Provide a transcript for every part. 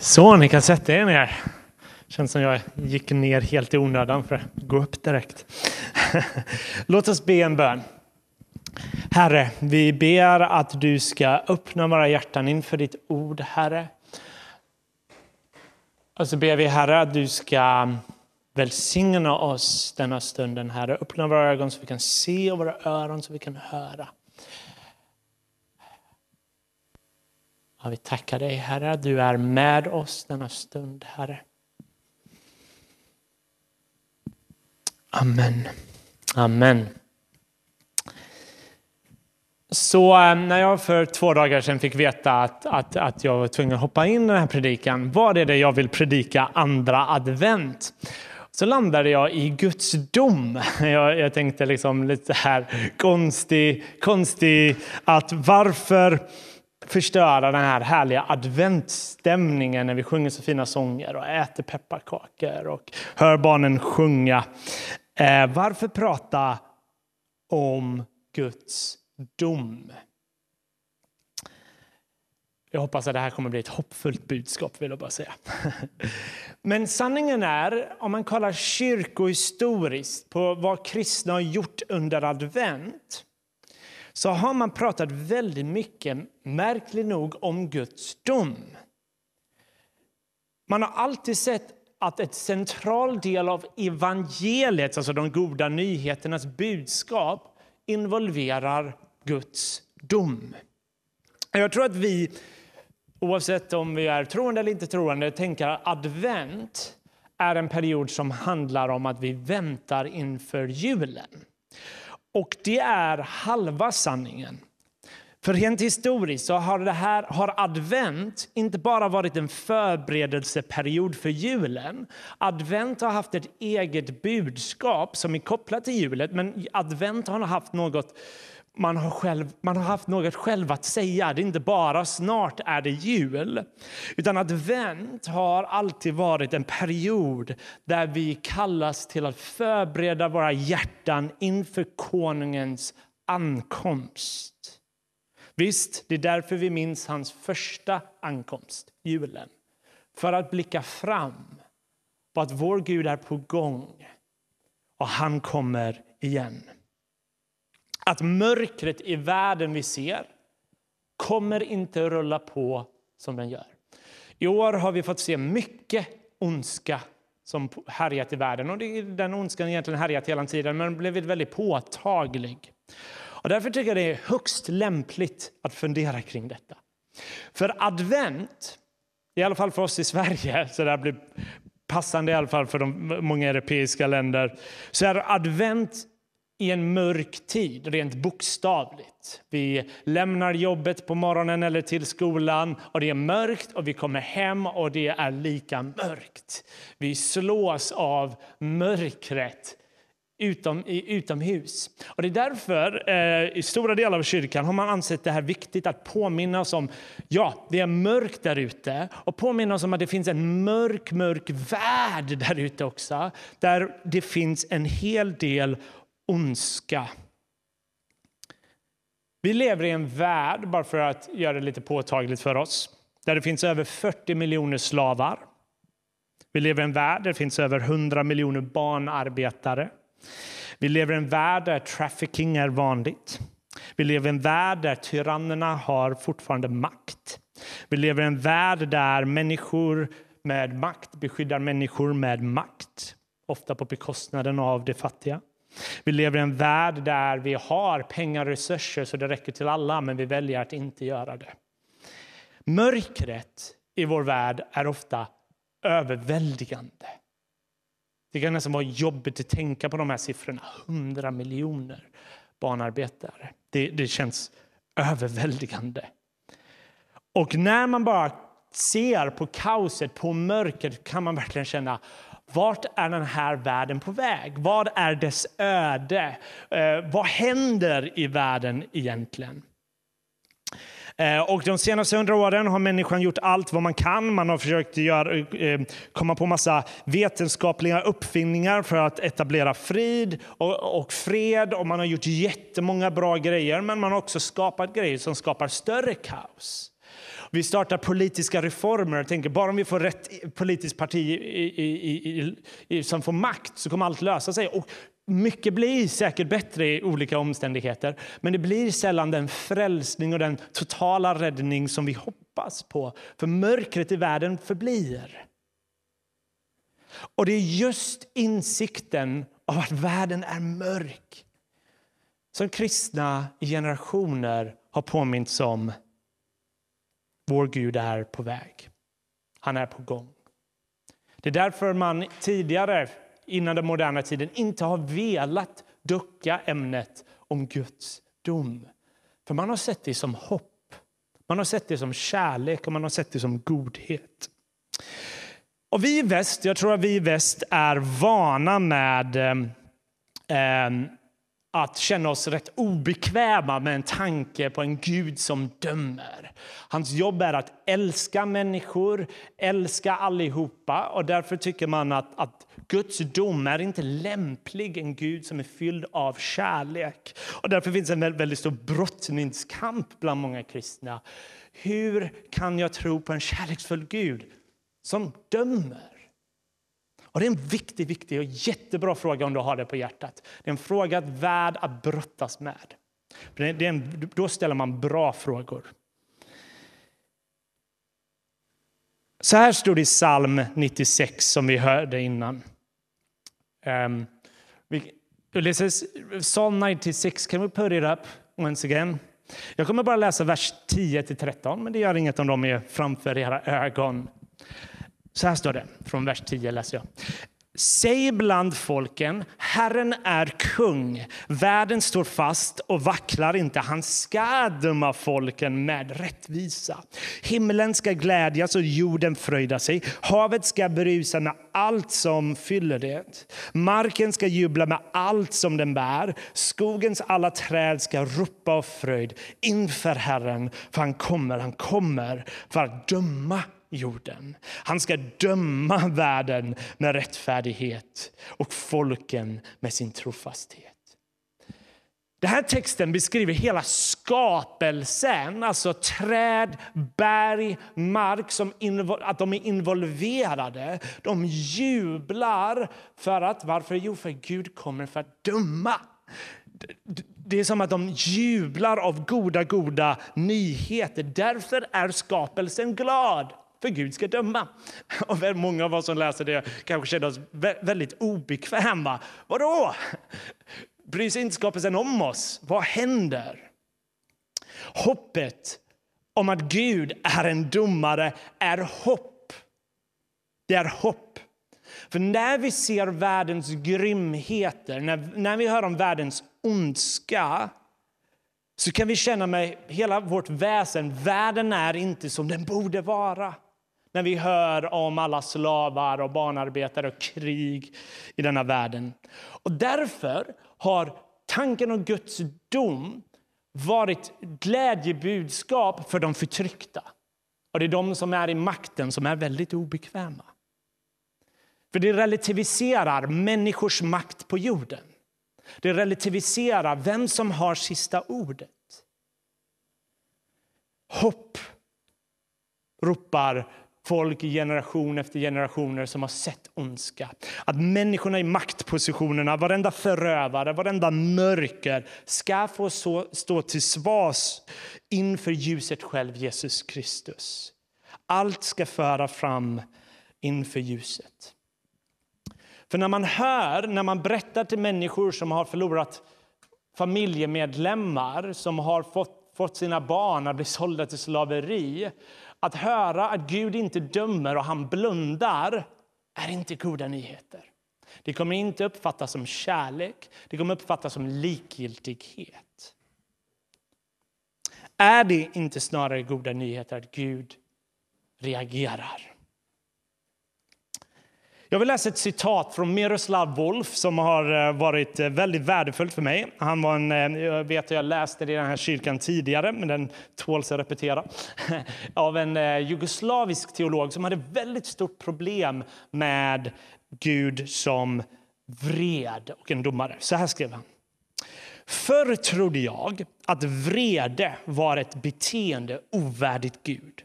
Så, ni kan sätta er ner. Känns som jag gick ner helt i onödan för att gå upp direkt. Låt oss be en bön. Herre, vi ber att du ska öppna våra hjärtan inför ditt ord, Herre. Och så ber vi, Herre, att du ska välsigna oss denna stunden, Herre. Öppna våra ögon så vi kan se och våra öron så vi kan höra. Ja, vi tackar dig, Herre, du är med oss denna stund, Herre. Amen. Amen. Så eh, när jag för två dagar sedan fick veta att, att, att jag var tvungen att hoppa in i den här predikan, vad är det jag vill predika andra advent? Så landade jag i Guds dom. Jag, jag tänkte liksom lite här konstig, konstig att varför förstöra den här härliga adventsstämningen när vi sjunger så fina sånger och äter pepparkakor och hör barnen sjunga. Eh, varför prata om Guds dom? Jag hoppas att det här kommer bli ett hoppfullt budskap vill jag bara säga. Men sanningen är, om man kollar kyrkohistoriskt på vad kristna har gjort under advent så har man pratat väldigt mycket, märkligt nog, om Guds dom. Man har alltid sett att ett central del av evangeliet, alltså de goda nyheternas budskap, involverar Guds dom. Jag tror att vi, oavsett om vi är troende eller inte troende, tänker att advent är en period som handlar om att vi väntar inför julen. Och det är halva sanningen. För rent historiskt så har, det här, har advent inte bara varit en förberedelseperiod för julen. Advent har haft ett eget budskap som är kopplat till julen, men advent har haft något man har, själv, man har haft något själv att säga. Det är inte bara snart är det jul. Utan advent har alltid varit en period där vi kallas till att förbereda våra hjärtan inför konungens ankomst. Visst, det är därför vi minns hans första ankomst, julen. För att blicka fram på att vår Gud är på gång och han kommer igen att mörkret i världen vi ser kommer inte rulla på som den gör. I år har vi fått se mycket ondska som härjat i världen. Och den ondskan egentligen härjat hela tiden, men blivit väldigt påtaglig. Och därför tycker jag det är högst lämpligt att fundera kring detta. För advent, i alla fall för oss i Sverige, så det blir passande i alla fall för de många europeiska länder, så är advent i en mörk tid, rent bokstavligt. Vi lämnar jobbet på morgonen eller till skolan och det är mörkt och vi kommer hem och det är lika mörkt. Vi slås av mörkret utom, utomhus. Och det är därför eh, i stora delar av kyrkan har man ansett det här viktigt att påminna oss om, ja, det är mörkt där ute och påminna oss om att det finns en mörk, mörk värld där ute också, där det finns en hel del ondska. Vi lever i en värld, bara för att göra det lite påtagligt för oss, där det finns över 40 miljoner slavar. Vi lever i en värld där det finns över 100 miljoner barnarbetare. Vi lever i en värld där trafficking är vanligt. Vi lever i en värld där tyrannerna har fortfarande makt. Vi lever i en värld där människor med makt beskyddar människor med makt, ofta på bekostnaden av de fattiga. Vi lever i en värld där vi har pengar och resurser så det räcker till alla, men vi väljer att inte göra det. Mörkret i vår värld är ofta överväldigande. Det kan nästan vara jobbigt att tänka på de här siffrorna. 100 miljoner barnarbetare. Det, det känns överväldigande. Och när man bara ser på kaoset, på mörkret, kan man verkligen känna vart är den här världen på väg? Vad är dess öde? Eh, vad händer i världen egentligen? Eh, och de senaste hundra åren har människan gjort allt vad man kan. Man har försökt göra, eh, komma på massa vetenskapliga uppfinningar för att etablera frid och, och fred. Och man har gjort jättemånga bra grejer, men man har också skapat grejer som skapar större kaos. Vi startar politiska reformer och tänker bara om vi får rätt politiskt parti i, i, i, som får makt så kommer allt lösa sig. Och mycket blir säkert bättre i olika omständigheter men det blir sällan den frälsning och den totala räddning som vi hoppas på. För mörkret i världen förblir. Och det är just insikten av att världen är mörk som kristna i generationer har påmints om. Vår Gud är på väg. Han är på gång. Det är därför man tidigare, innan den moderna tiden, inte har velat ducka ämnet om Guds dom. För man har sett det som hopp, man har sett det som kärlek och man har sett det som godhet. Och vi i väst, jag tror att vi i väst är vana med eh, eh att känna oss rätt obekväma med en tanke på en Gud som dömer. Hans jobb är att älska människor, älska allihopa och därför tycker man att, att Guds dom är inte lämplig, en Gud som är fylld av kärlek. Och därför finns en väldigt stor brottningskamp bland många kristna. Hur kan jag tro på en kärleksfull Gud som dömer? Och det är en viktig, viktig och jättebra fråga om du har det på hjärtat. Det är en fråga värd att brottas med. Det är en, då ställer man bra frågor. Så här stod det i psalm 96 som vi hörde innan. Um, Psalm 96. Can we put it up once again? Jag kommer bara läsa vers 10-13, men det gör inget om de är framför era ögon. Så här står det, från vers 10 läser jag. Säg bland folken, Herren är kung. Världen står fast och vacklar inte. Han ska döma folken med rättvisa. Himlen ska glädjas och jorden fröjda sig. Havet ska brusa med allt som fyller det. Marken ska jubla med allt som den bär. Skogens alla träd ska ropa av fröjd inför Herren, för han kommer, han kommer för att döma jorden. Han ska döma världen med rättfärdighet och folken med sin trofasthet. Den här texten beskriver hela skapelsen, alltså träd, berg, mark, som att de är involverade. De jublar för att, varför? Jo, för Gud kommer för att döma. Det är som att de jublar av goda, goda nyheter. Därför är skapelsen glad för Gud ska döma. Och många av oss som läser det kanske känner oss väldigt obekväma. Vadå? Bryr sig inte skapelsen om oss? Vad händer? Hoppet om att Gud är en domare är hopp. Det är hopp. För när vi ser världens grymheter, när, när vi hör om världens ondska så kan vi känna med hela vårt väsen, världen är inte som den borde vara när vi hör om alla slavar och barnarbetare och krig i denna världen. Och därför har tanken om Guds dom varit glädjebudskap för de förtryckta. Och det är de som är i makten som är väldigt obekväma. För det relativiserar människors makt på jorden. Det relativiserar vem som har sista ordet. Hopp ropar folk i generation efter generationer som har sett ondska. Att människorna i maktpositionerna, varenda förövare, varenda mörker ska få stå till svars inför ljuset själv, Jesus Kristus. Allt ska föra fram inför ljuset. För när man hör, när man berättar till människor som har förlorat familjemedlemmar, som har fått, fått sina barn att bli sålda till slaveri, att höra att Gud inte dömer och han blundar är inte goda nyheter. Det kommer inte uppfattas som kärlek, det kommer uppfattas som likgiltighet. Är det inte snarare goda nyheter att Gud reagerar? Jag vill läsa ett citat från Miroslav Wolf som har eh, varit eh, väldigt värdefullt för mig. Han var en, eh, jag vet att jag läste det i den här kyrkan tidigare, men den tåls att repetera. Av en jugoslavisk teolog som hade väldigt stort problem med Gud som vred och en domare. Så här skrev han. Förr trodde jag att vrede var ett beteende ovärdigt Gud.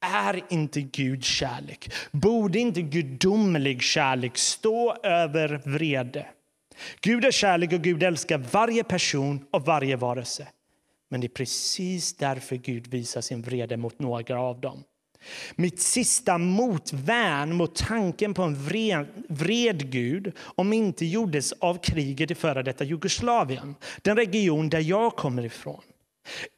Är inte Gud kärlek? Borde inte gudomlig kärlek stå över vrede? Gud är kärlek och Gud älskar varje person och varje varelse. Men det är precis därför Gud visar sin vrede mot några av dem. Mitt sista motvärn mot tanken på en vred, vred Gud om inte gjordes av kriget i före detta Jugoslavien, den region där jag kommer ifrån.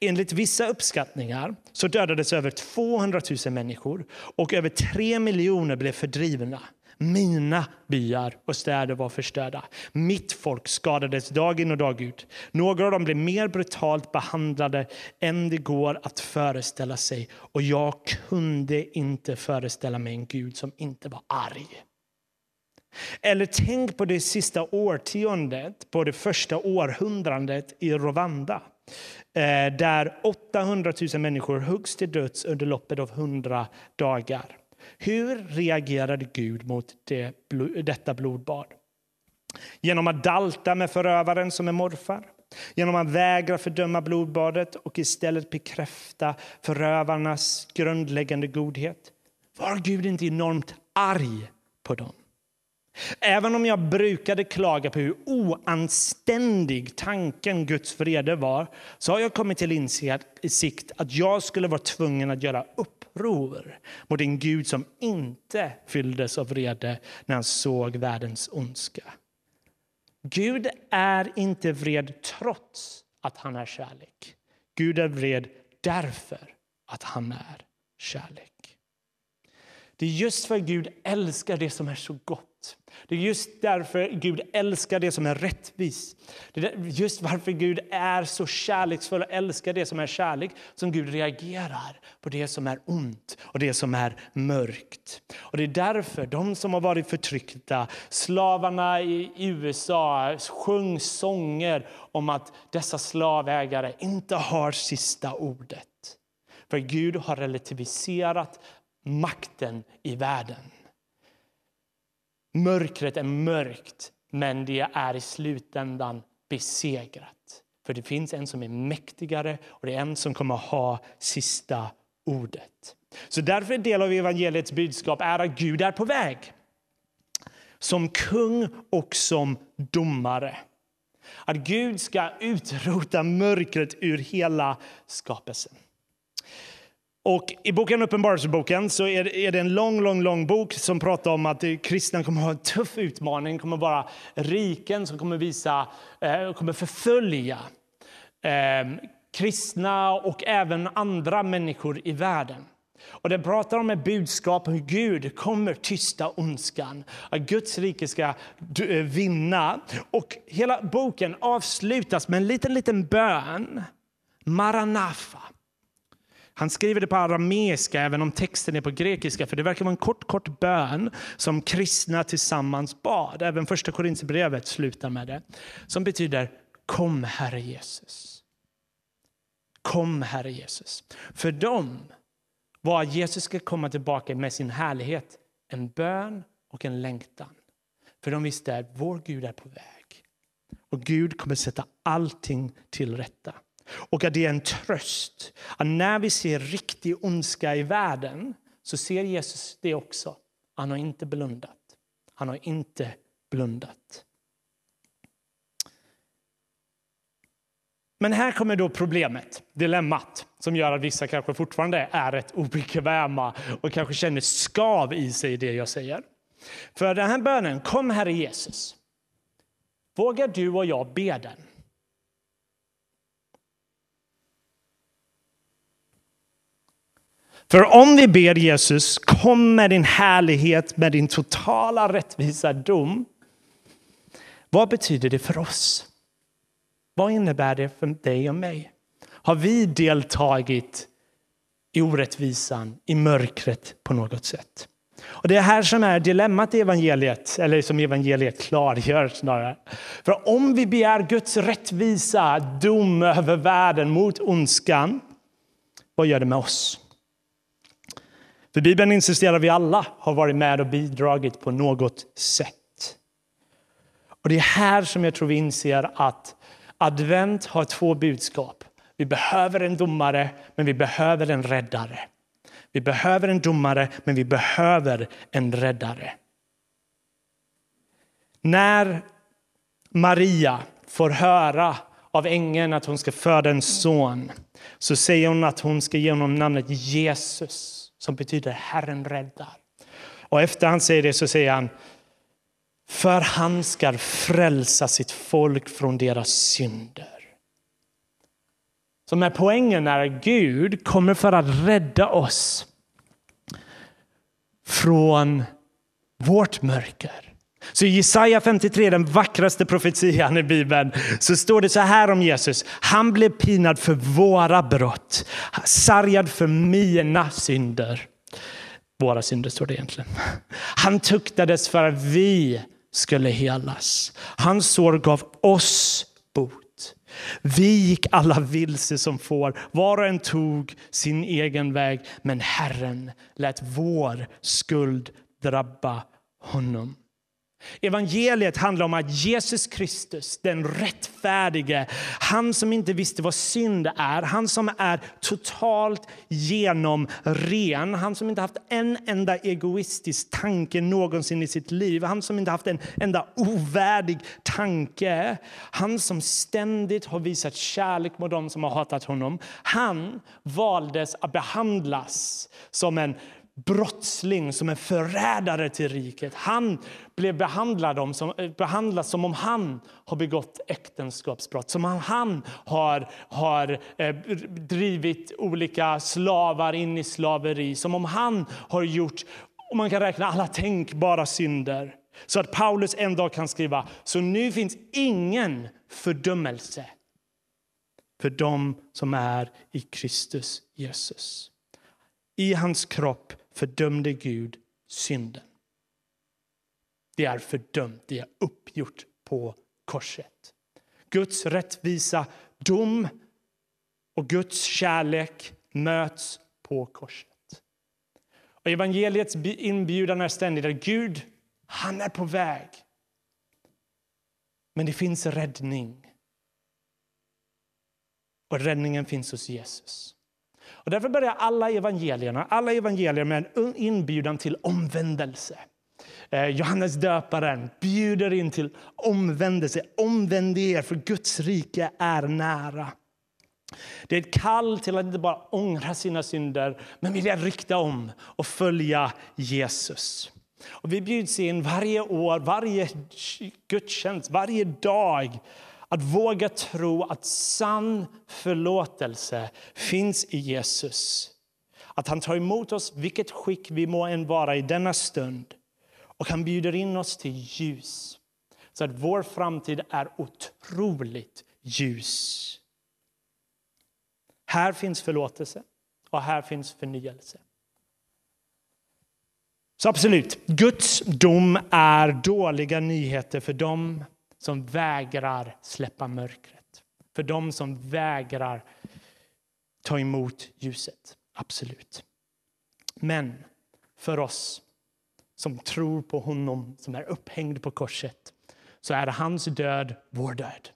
Enligt vissa uppskattningar så dödades över 200 000 människor och över 3 miljoner blev fördrivna. Mina byar och städer var förstörda. Mitt folk skadades dag in och dag ut. Några av dem blev mer brutalt behandlade än det går att föreställa sig. Och jag kunde inte föreställa mig en Gud som inte var arg. Eller tänk på det sista årtiondet, på det första århundradet i Rwanda Eh, där 800 000 människor huggs till döds under loppet av 100 dagar. Hur reagerade Gud mot det, detta blodbad? Genom att dalta med förövaren som är morfar? Genom att vägra fördöma blodbadet och istället bekräfta förövarnas grundläggande godhet? Var Gud inte enormt arg på dem? Även om jag brukade klaga på hur oanständig tanken Guds vrede var så har jag kommit till insikt att jag skulle vara tvungen att göra uppror mot en Gud som inte fylldes av vrede när han såg världens ondska. Gud är inte vred trots att han är kärlek. Gud är vred därför att han är kärlek. Det är just för att Gud älskar det som är så gott det är just därför Gud älskar det som är rättvist. Det är just varför Gud är så kärleksfull och älskar det som är kärlek som Gud reagerar på det som är ont och det som är mörkt. Och Det är därför de som har varit förtryckta, slavarna i USA, sjöng sånger om att dessa slavägare inte har sista ordet. För Gud har relativiserat makten i världen. Mörkret är mörkt, men det är i slutändan besegrat. För det finns en som är mäktigare och det är en som kommer att ha sista ordet. Så därför en del av evangeliets budskap är att Gud är på väg. Som kung och som domare. Att Gud ska utrota mörkret ur hela skapelsen. Och I boken Uppenbarelseboken så är det, är det en lång, lång, lång bok som pratar om att kristna kommer att ha en tuff utmaning, kommer att vara riken som kommer visa, eh, kommer förfölja eh, kristna och även andra människor i världen. Och Den pratar om ett budskap hur Gud kommer tysta ondskan, att Guds rike ska eh, vinna. Och Hela boken avslutas med en liten, liten bön. Maranafa. Han skriver det på arameiska, även om texten är på grekiska. För Det verkar vara en kort, kort bön som kristna tillsammans bad. Även första Korinthierbrevet slutar med det. Som betyder Kom, Herre Jesus. Kom, Herre Jesus. För dem var att Jesus ska komma tillbaka med sin härlighet en bön och en längtan. För de visste att vår Gud är på väg. Och Gud kommer sätta allting till rätta. Och att det är en tröst. Att när vi ser riktig ondska i världen så ser Jesus det också. Han har inte blundat. Han har inte blundat. Men här kommer då problemet, dilemmat som gör att vissa kanske fortfarande är rätt obekväma och kanske känner skav i sig i det jag säger. För den här bönen, kom Herre Jesus. Vågar du och jag be den? För om vi ber Jesus, kom med din härlighet, med din totala rättvisa dom. Vad betyder det för oss? Vad innebär det för dig och mig? Har vi deltagit i orättvisan, i mörkret på något sätt? Och Det är här som är dilemmat i evangeliet, eller som evangeliet klargör snarare. För om vi begär Guds rättvisa dom över världen mot ondskan, vad gör det med oss? För Bibeln insisterar att vi alla har varit med och bidragit på något sätt. Och Det är här som jag tror vi inser att advent har två budskap. Vi behöver en domare, men vi behöver en räddare. Vi behöver en domare, men vi behöver en räddare. När Maria får höra av ängeln att hon ska föda en son så säger hon att hon ska ge honom namnet Jesus som betyder Herren räddar. Och efter han säger det så säger han för han ska frälsa sitt folk från deras synder. Så med poängen är att Gud kommer för att rädda oss från vårt mörker. Så i Jesaja 53, den vackraste profetian i Bibeln, så står det så här om Jesus. Han blev pinad för våra brott, sargad för mina synder. Våra synder står det egentligen. Han tuktades för att vi skulle helas. Hans sår gav oss bot. Vi gick alla vilse som får, var och en tog sin egen väg, men Herren lät vår skuld drabba honom. Evangeliet handlar om att Jesus Kristus, den rättfärdige, han som inte visste vad synd är, han som är totalt genomren, han som inte haft en enda egoistisk tanke någonsin i sitt liv, han som inte haft en enda ovärdig tanke, han som ständigt har visat kärlek mot dem som har hatat honom. Han valdes att behandlas som en brottsling, som en förrädare till riket. Han blev behandlad, om, som, eh, behandlad som om han har begått äktenskapsbrott. Som om han har, har eh, drivit olika slavar in i slaveri. Som om han har gjort, och man kan räkna alla tänkbara synder. Så att Paulus en dag kan skriva, så nu finns ingen fördömelse för dem som är i Kristus Jesus. I hans kropp fördömde Gud synden. Det är fördömt, det är uppgjort på korset. Guds rättvisa dom och Guds kärlek möts på korset. Och evangeliets inbjudan är ständigt att Gud, han är på väg. Men det finns räddning. Och räddningen finns hos Jesus. Och därför börjar alla evangelierna alla evangelier med en inbjudan till omvändelse. Eh, Johannes döparen bjuder in till omvändelse. Omvänd er, för Guds rike är nära. Det är ett kall till att inte bara ångra sina synder, men vilja rikta om och följa Jesus. Och vi bjuds in varje år, varje gudstjänst, varje dag att våga tro att sann förlåtelse finns i Jesus. Att han tar emot oss vilket skick vi må än vara i denna stund. Och han bjuder in oss till ljus. Så att vår framtid är otroligt ljus. Här finns förlåtelse och här finns förnyelse. Så absolut, Guds dom är dåliga nyheter för dem som vägrar släppa mörkret. För dem som vägrar ta emot ljuset. Absolut. Men för oss som tror på honom som är upphängd på korset så är hans död vår död.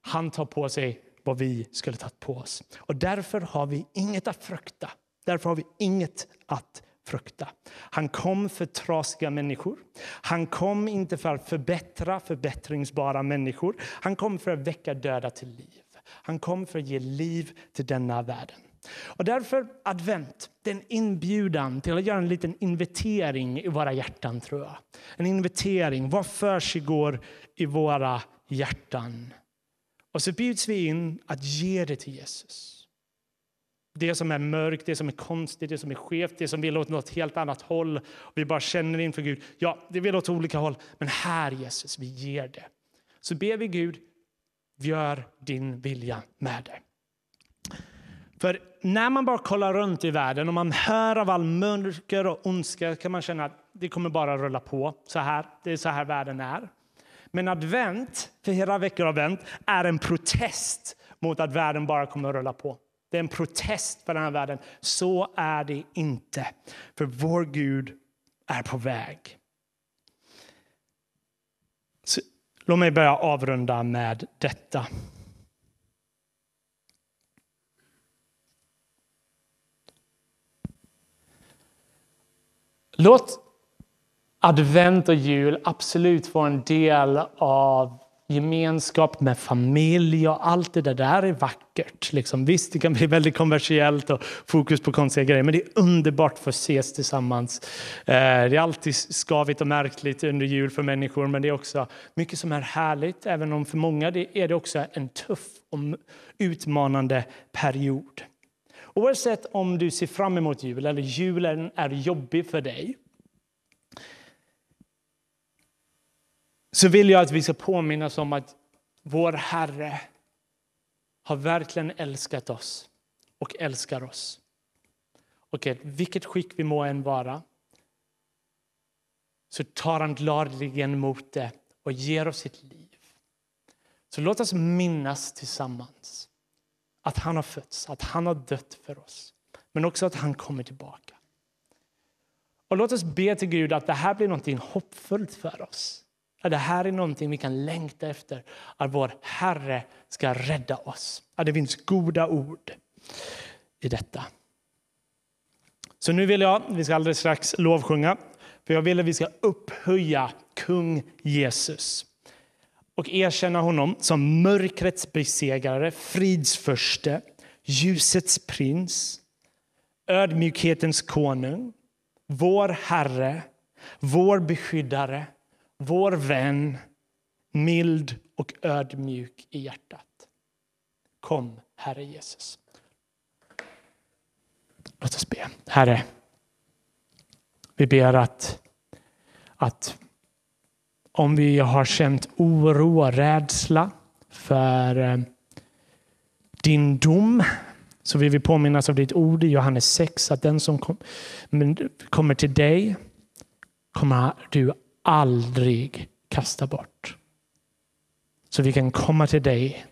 Han tar på sig vad vi skulle tagit på oss. Och därför har vi inget att frukta. Därför har vi inget att frukta. Han kom för trasiga människor. Han kom inte för att förbättra förbättringsbara människor. Han kom för att väcka döda till liv. Han kom för att ge liv till denna världen. Och därför advent, det är en inbjudan till att göra en liten invitering i våra hjärtan tror jag. En invitering, vad försiggår i våra hjärtan? Och så bjuds vi in att ge det till Jesus. Det som är mörkt, det som är konstigt, det som är skevt, det som vill åt något helt annat håll. Vi bara känner inför Gud. Ja, det vill åt olika håll. Men här Jesus, vi ger det. Så ber vi Gud, gör din vilja med det. För när man bara kollar runt i världen och man hör av all mörker och ondska kan man känna att det kommer bara rulla på. Så här, det är så här världen är. Men advent, för hela veckor advent, är en protest mot att världen bara kommer rulla på. Det är en protest för den här världen. Så är det inte. För vår Gud är på väg. Så, låt mig börja avrunda med detta. Låt advent och jul absolut få en del av gemenskap med familj och allt det där, där är vackert. Liksom. Visst, det kan bli väldigt kommersiellt och fokus på konstiga grejer, men det är underbart för att ses tillsammans. Eh, det är alltid skavigt och märkligt under jul för människor, men det är också mycket som är härligt, även om för många är det också en tuff och utmanande period. Oavsett om du ser fram emot jul eller julen är jobbig för dig, så vill jag att vi ska påminnas om att vår Herre har verkligen älskat oss och älskar oss. Och i vilket skick vi må än vara så tar han gladeligen emot det och ger oss sitt liv. Så låt oss minnas tillsammans att han har fötts, att han har dött för oss, men också att han kommer tillbaka. Och låt oss be till Gud att det här blir något hoppfullt för oss. Att det här är någonting vi kan längta efter, att vår Herre ska rädda oss. Att det finns goda ord i detta. Så nu vill jag, vi ska alldeles strax lovsjunga, för jag vill att vi ska upphöja kung Jesus och erkänna honom som mörkrets besegrare, fridsförste, ljusets prins, ödmjukhetens konung, vår Herre, vår beskyddare, vår vän, mild och ödmjuk i hjärtat. Kom, Herre Jesus. Låt oss be. Herre, vi ber att, att om vi har känt oro och rädsla för eh, din dom så vill vi påminnas av ditt ord i Johannes 6 att den som kom, kommer till dig kommer du aldrig kasta bort. Så vi kan komma till dig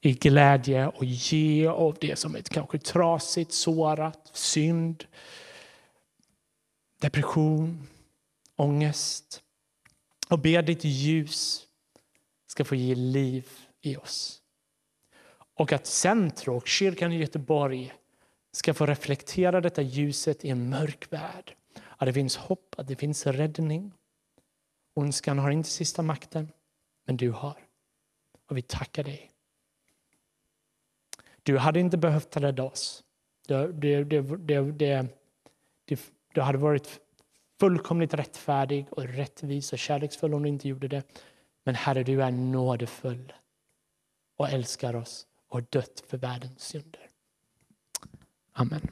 i glädje och ge av det som är kanske trasigt, sårat, synd, depression, ångest. Och be ditt ljus ska få ge liv i oss. Och att Centro och kyrkan i Göteborg ska få reflektera detta ljuset i en mörk värld. Att det finns hopp, att det finns räddning. Ondskan har inte sista makten, men du har. Och vi tackar dig. Du hade inte behövt rädda oss. Det, det, det, du hade varit fullkomligt rättfärdig och rättvis och kärleksfull om du inte gjorde det. Men Herre, du är nådefull och älskar oss och har dött för världens synder. Amen.